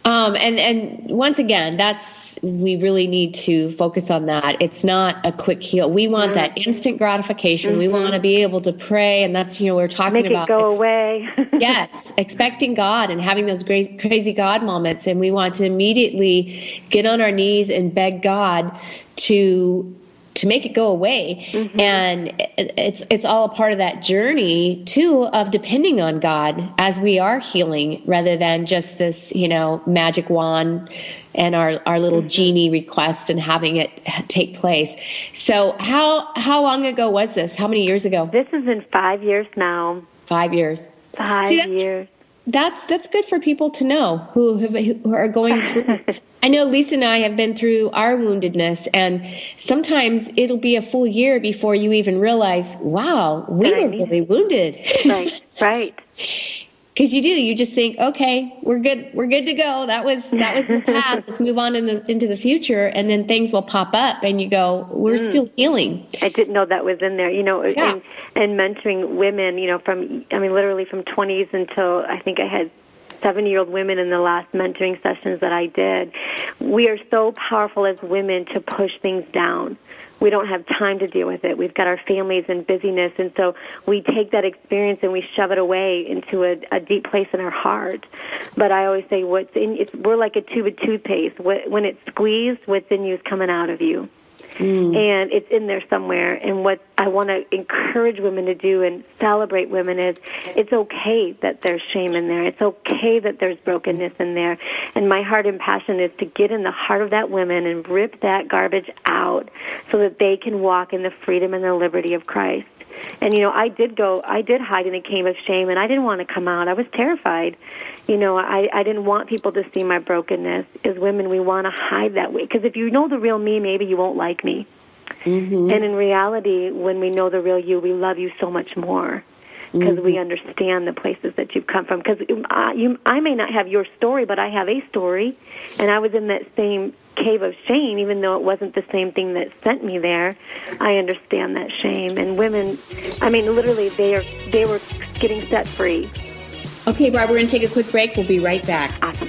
Um, and and once again, that's we really need to focus on that. It's not a quick heal. We want that instant gratification. We want to be able to pray, and that's you know we're talking Make about it go ex- away. yes, expecting God and having those crazy God moments, and we want to immediately get on our knees and beg God to to make it go away. Mm-hmm. And it- it's it's all a part of that journey too of depending on God as we are healing, rather than just this you know magic wand and our our little mm-hmm. genie request and having it take place. So how how long ago was this? How many years ago? This has been five years now. Five years. Five See, years. That's that's good for people to know who have, who are going through. I know Lisa and I have been through our woundedness, and sometimes it'll be a full year before you even realize, wow, we were really wounded. Right, right. Because you do, you just think, okay, we're good, we're good to go. That was that was the past. Let's move on in the, into the future, and then things will pop up, and you go, we're Mm. still healing. I didn't know that was in there. You know, Yeah. and, and mentoring women, you know, from, I mean, literally from 20s until I think I had seven year old women in the last mentoring sessions that I did. We are so powerful as women to push things down. We don't have time to deal with it. We've got our families and busyness, and so we take that experience and we shove it away into a, a deep place in our heart. But I always say, what's in it's we're like a tube of toothpaste. When it's squeezed, what's in you is coming out of you Mm. and it's in there somewhere. And what I want to encourage women to do and celebrate women is it's okay that there's shame in there. It's okay that there's brokenness in there. And my heart and passion is to get in the heart of that woman and rip that garbage out so that they can walk in the freedom and the liberty of Christ. And you know, I did go, I did hide in a cave of shame, and I didn't want to come out. I was terrified. You know, I I didn't want people to see my brokenness. As women, we want to hide that way because if you know the real me, maybe you won't like me. Mm-hmm. And in reality, when we know the real you, we love you so much more because we mm-hmm. understand the places that you've come from. Because um, I, you, I may not have your story, but I have a story, and I was in that same cave of shame, even though it wasn't the same thing that sent me there. I understand that shame, and women, I mean, literally, they are they were getting set free. Okay, Barb, we're going to take a quick break. We'll be right back. Awesome.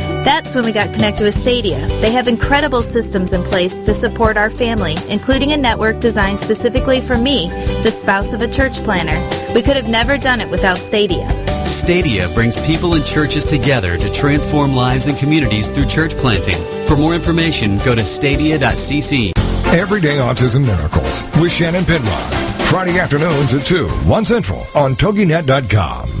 That's when we got connected with Stadia. They have incredible systems in place to support our family, including a network designed specifically for me, the spouse of a church planter. We could have never done it without Stadia. Stadia brings people and churches together to transform lives and communities through church planting. For more information, go to stadia.cc. Everyday Autism Miracles with Shannon Penrod. Friday afternoons at 2, 1 Central on TogiNet.com.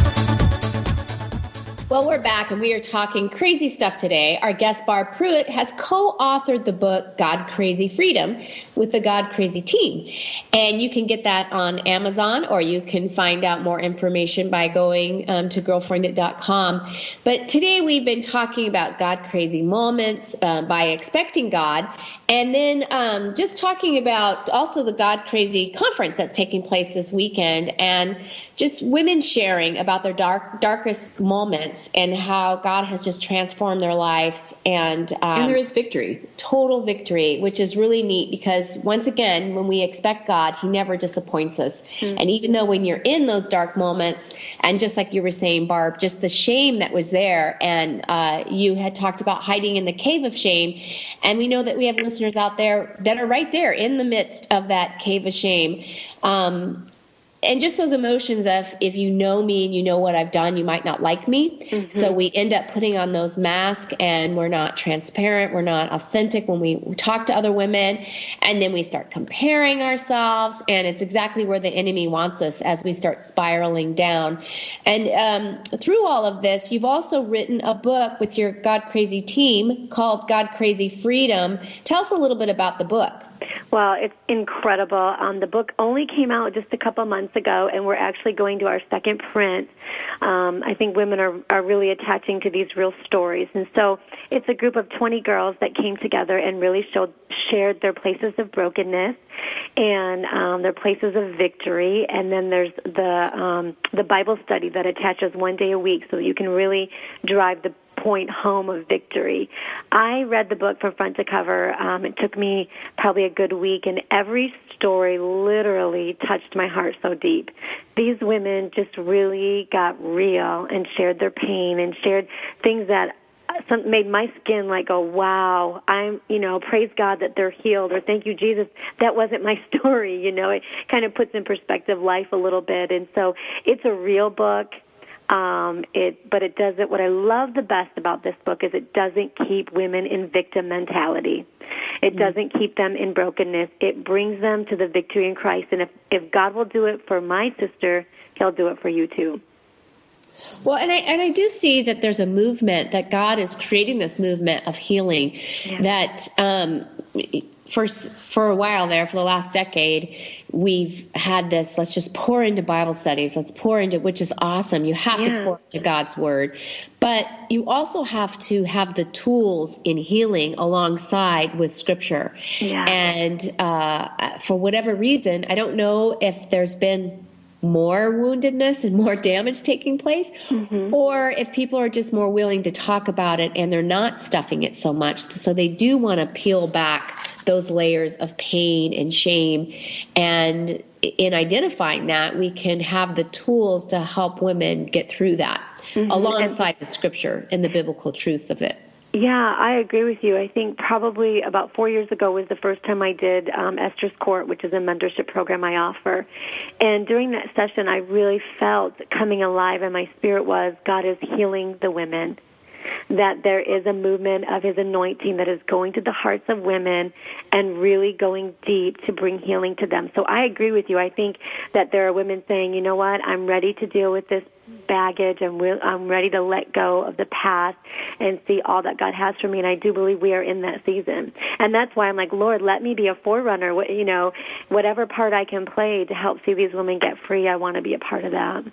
Well, we're back and we are talking crazy stuff today. Our guest, Barb Pruitt, has co authored the book God Crazy Freedom with the God Crazy team. And you can get that on Amazon or you can find out more information by going um, to girlfriendit.com. But today we've been talking about God Crazy moments uh, by expecting God and then um, just talking about also the God Crazy conference that's taking place this weekend and just women sharing about their dark, darkest moments and how God has just transformed their lives. And, um, and there is victory. Total victory, which is really neat because once again, when we expect God, He never disappoints us. Mm-hmm. And even though when you're in those dark moments, and just like you were saying, Barb, just the shame that was there, and uh, you had talked about hiding in the cave of shame. And we know that we have listeners listeners out there that are right there in the midst of that cave of shame. Um, and just those emotions of if you know me and you know what I've done, you might not like me. Mm-hmm. So we end up putting on those masks and we're not transparent, we're not authentic when we talk to other women, and then we start comparing ourselves, and it's exactly where the enemy wants us as we start spiraling down. And um, through all of this, you've also written a book with your God Crazy team called God Crazy Freedom. Tell us a little bit about the book. Well, it's incredible. Um, the book only came out just a couple months ago, and we're actually going to our second print. Um, I think women are, are really attaching to these real stories. And so it's a group of 20 girls that came together and really showed, shared their places of brokenness and um, their places of victory. And then there's the, um, the Bible study that attaches one day a week so you can really drive the point home of victory. I read the book from front to cover. Um, it took me probably a good week, and every story literally touched my heart so deep. These women just really got real and shared their pain and shared things that some made my skin like go wow i'm you know praise god that they're healed or thank you jesus that wasn't my story you know it kind of puts in perspective life a little bit and so it's a real book um, it, but it doesn't. What I love the best about this book is it doesn't keep women in victim mentality. It mm-hmm. doesn't keep them in brokenness. It brings them to the victory in Christ. And if if God will do it for my sister, He'll do it for you too. Well, and I and I do see that there's a movement that God is creating this movement of healing yeah. that um, for for a while there for the last decade we've had this let's just pour into bible studies let's pour into which is awesome you have yeah. to pour into god's word but you also have to have the tools in healing alongside with scripture yeah. and uh, for whatever reason i don't know if there's been more woundedness and more damage taking place, mm-hmm. or if people are just more willing to talk about it and they're not stuffing it so much. So they do want to peel back those layers of pain and shame. And in identifying that, we can have the tools to help women get through that mm-hmm. alongside the scripture and the biblical truths of it. Yeah, I agree with you. I think probably about four years ago was the first time I did um, Esther's Court, which is a mentorship program I offer. And during that session, I really felt coming alive, and my spirit was God is healing the women that there is a movement of his anointing that is going to the hearts of women and really going deep to bring healing to them. So I agree with you. I think that there are women saying, you know what, I'm ready to deal with this baggage and I'm ready to let go of the past and see all that God has for me. And I do believe we are in that season. And that's why I'm like, Lord, let me be a forerunner. You know, whatever part I can play to help see these women get free, I want to be a part of that.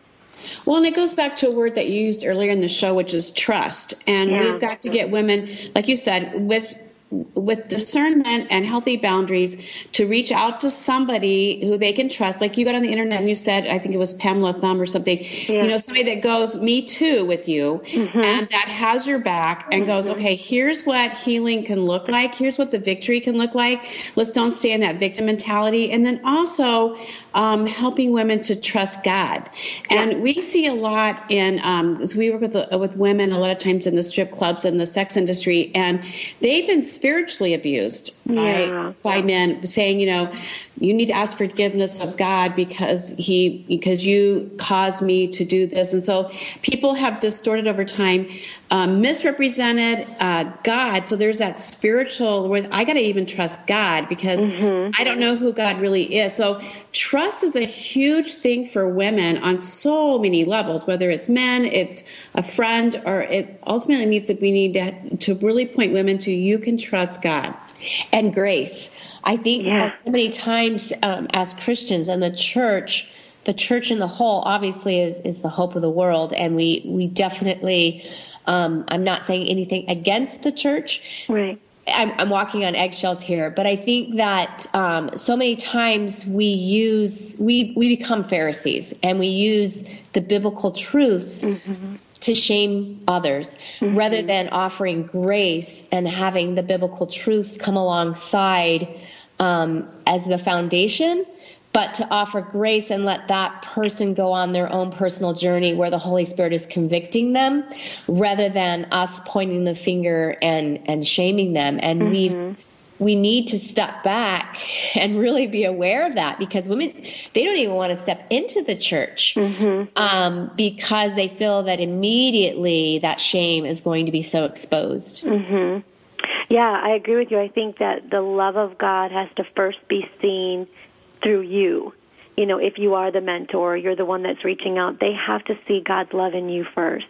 Well, and it goes back to a word that you used earlier in the show, which is trust. And yeah. we've got to get women, like you said, with with discernment and healthy boundaries to reach out to somebody who they can trust. Like you got on the internet and you said, I think it was Pamela Thum or something, yeah. you know, somebody that goes, me too with you mm-hmm. and that has your back and mm-hmm. goes, okay, here's what healing can look like. Here's what the victory can look like. Let's don't stay in that victim mentality. And then also um, helping women to trust God. And we see a lot in, um, we work with, with women a lot of times in the strip clubs and the sex industry and they've been spiritually abused by yeah. by men saying, you know, you need to ask forgiveness of God because he because you caused me to do this. And so people have distorted over time, um, misrepresented uh, God. So there's that spiritual where I got to even trust God because mm-hmm. I don't know who God really is. So trust is a huge thing for women on so many levels, whether it's men, it's a friend, or it ultimately needs that we need to, to really point women to you can trust God and grace. I think yeah. so many times um, as Christians and the church, the church in the whole obviously is, is the hope of the world. And we, we definitely, um, I'm not saying anything against the church. Right. I'm, I'm walking on eggshells here, but I think that um, so many times we use, we, we become Pharisees and we use the biblical truths mm-hmm to shame others mm-hmm. rather than offering grace and having the biblical truths come alongside um, as the foundation but to offer grace and let that person go on their own personal journey where the holy spirit is convicting them rather than us pointing the finger and and shaming them and mm-hmm. we've we need to step back and really be aware of that because women they don't even want to step into the church mm-hmm. um, because they feel that immediately that shame is going to be so exposed mm-hmm. yeah i agree with you i think that the love of god has to first be seen through you. You know if you are the mentor you're the one that's reaching out they have to see god's love in you first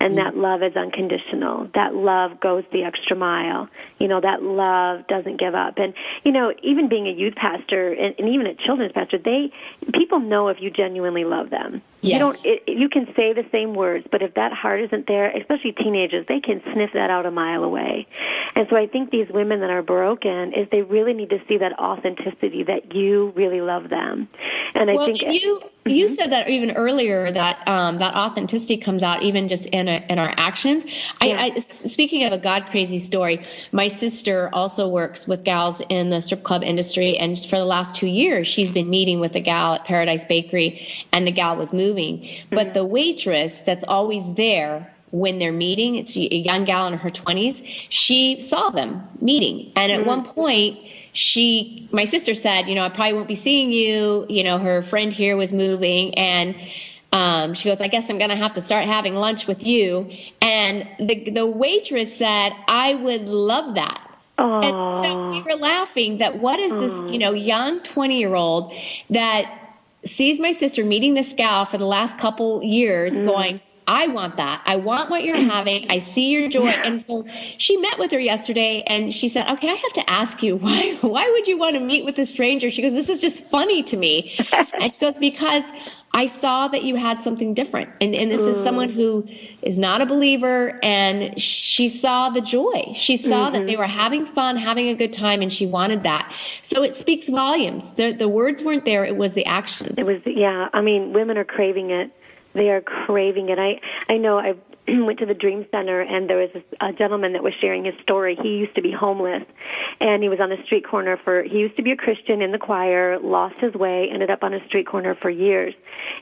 and that mm. love is unconditional. That love goes the extra mile. You know, that love doesn't give up. And you know, even being a youth pastor and, and even a children's pastor, they people know if you genuinely love them. Yes. You don't. It, you can say the same words, but if that heart isn't there, especially teenagers, they can sniff that out a mile away. And so I think these women that are broken is they really need to see that authenticity that you really love them. And I well, think you mm-hmm. you said that even earlier that um, that authenticity comes out even just in a, in our actions. Yeah. I, I, speaking of a God crazy story, my sister also works with gals in the strip club industry, and for the last two years, she's been meeting with a gal at Paradise Bakery, and the gal was moving, mm-hmm. but the waitress that's always there when they're meeting. It's a young gal in her 20s. She saw them meeting. And at mm-hmm. one point, she, my sister said, you know, I probably won't be seeing you. You know, her friend here was moving and um, she goes, I guess I'm going to have to start having lunch with you. And the, the waitress said, I would love that. Aww. And so we were laughing that what is this, you know, young 20 year old that sees my sister meeting this gal for the last couple years mm. going, I want that. I want what you're having. I see your joy. And so she met with her yesterday and she said, okay, I have to ask you, why, why would you want to meet with a stranger? She goes, this is just funny to me. and she goes, because I saw that you had something different. And, and this mm. is someone who is not a believer and she saw the joy. She saw mm-hmm. that they were having fun, having a good time, and she wanted that. So it speaks volumes. The, the words weren't there, it was the actions. It was, yeah. I mean, women are craving it they are craving it. I I know I went to the Dream Center and there was a, a gentleman that was sharing his story. He used to be homeless and he was on a street corner for he used to be a Christian in the choir, lost his way, ended up on a street corner for years.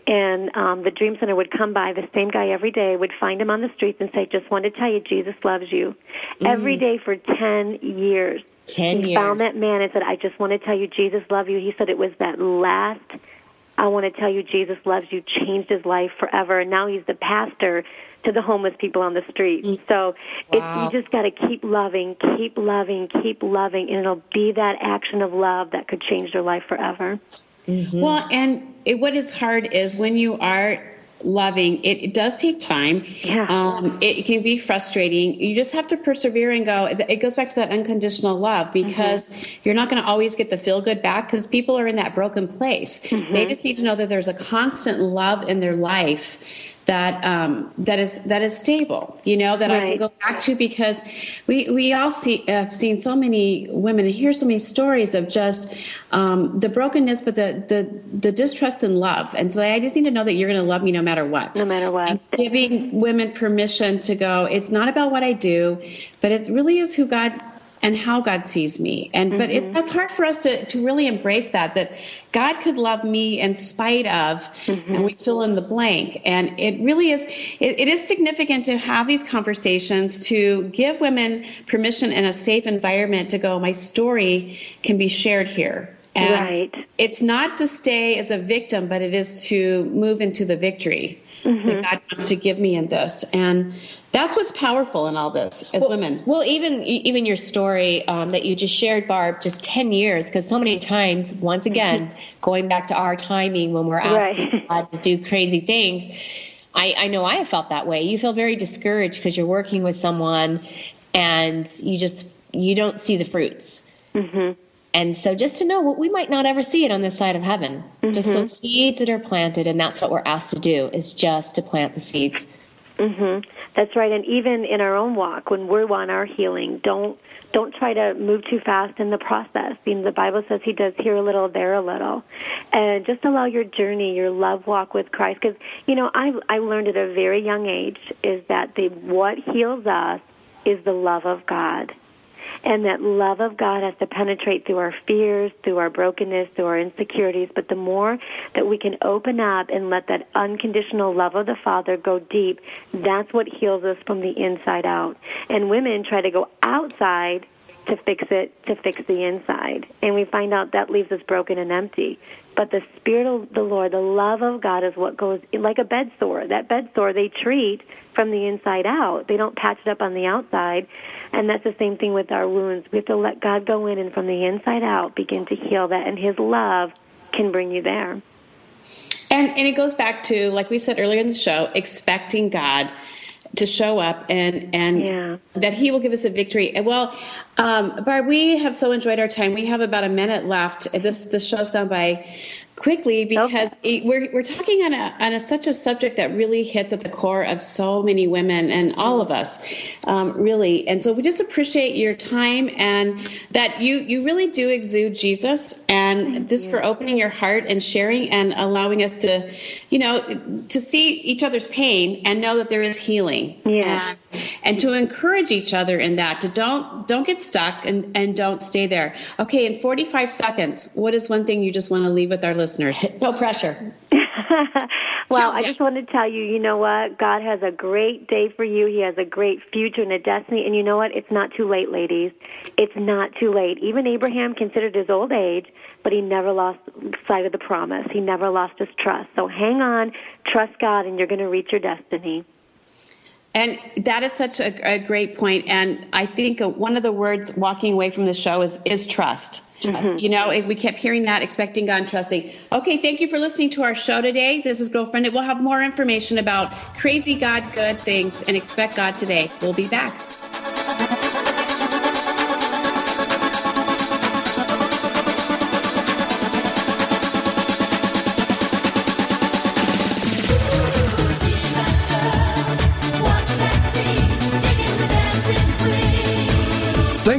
And um the Dream Center would come by, the same guy every day would find him on the streets and say, "Just want to tell you Jesus loves you." Mm. Every day for 10 years. 10 he years. found that man and said, "I just want to tell you Jesus loves you." He said it was that last I want to tell you Jesus loves you, changed his life forever, and now he's the pastor to the homeless people on the street. Mm. So wow. it's, you just got to keep loving, keep loving, keep loving, and it'll be that action of love that could change their life forever. Mm-hmm. Well, and it, what is hard is when you are loving. It, it does take time. Yeah. Um, it, can be frustrating. You just have to persevere and go. It, it goes back to that unconditional love because mm-hmm. you're not going to always get the feel good back because people are in that broken place. Mm-hmm. They just need to know that there's a constant love in their life that um, that is that is stable. You know that right. I can go back to because we we all see have seen so many women and hear so many stories of just um, the brokenness, but the the the distrust and love. And so I just need to know that you're going to love me no matter what. No matter what. And giving women permission to go. It's not about what I do, but it really is who God and how God sees me. And mm-hmm. but it, mm-hmm. that's hard for us to to really embrace that that God could love me in spite of, mm-hmm. and we fill in the blank. And it really is it, it is significant to have these conversations to give women permission in a safe environment to go. My story can be shared here. And right. It's not to stay as a victim, but it is to move into the victory mm-hmm. that God wants to give me in this. And that's what's powerful in all this as well, women. Well, even even your story um, that you just shared, Barb, just ten years, because so many times, once mm-hmm. again, going back to our timing when we're asking right. God to do crazy things. I, I know I have felt that way. You feel very discouraged because you're working with someone and you just you don't see the fruits. Mm-hmm. And so just to know what we might not ever see it on this side of heaven. Mm-hmm. Just those seeds that are planted, and that's what we're asked to do is just to plant the seeds. Mhm. That's right. And even in our own walk, when we're on our healing, don't don't try to move too fast in the process. You know, the Bible says He does here a little, there a little, and just allow your journey, your love walk with Christ. Because you know, I I learned at a very young age is that the what heals us is the love of God. And that love of God has to penetrate through our fears, through our brokenness, through our insecurities. But the more that we can open up and let that unconditional love of the Father go deep, that's what heals us from the inside out. And women try to go outside to fix it, to fix the inside. And we find out that leaves us broken and empty. But the Spirit of the Lord, the love of God is what goes like a bed sore. That bed sore they treat from the inside out. They don't patch it up on the outside. And that's the same thing with our wounds. We have to let God go in and from the inside out begin to heal that. And His love can bring you there. And, and it goes back to, like we said earlier in the show, expecting God to show up and and yeah. that he will give us a victory. Well, um, Barb, we have so enjoyed our time. We have about a minute left. This this show's gone by quickly because okay. it, we're we're talking on a on a, such a subject that really hits at the core of so many women and all of us, um, really. And so we just appreciate your time and that you you really do exude Jesus and Thank this you. for opening your heart and sharing and allowing us to, you know, to see each other's pain and know that there is healing. Yeah. And, and to encourage each other in that to don't don't get stuck and and don't stay there. Okay, in 45 seconds, what is one thing you just want to leave with our listeners? Listeners. No pressure. well, I just want to tell you, you know what? God has a great day for you. He has a great future and a destiny. And you know what? It's not too late, ladies. It's not too late. Even Abraham considered his old age, but he never lost sight of the promise. He never lost his trust. So hang on, trust God, and you're going to reach your destiny. And that is such a, a great point. And I think one of the words walking away from the show is is trust. Trust. Mm-hmm. You know, we kept hearing that, expecting God, trusting. Okay, thank you for listening to our show today. This is Girlfriend. We'll have more information about crazy God good things and expect God today. We'll be back.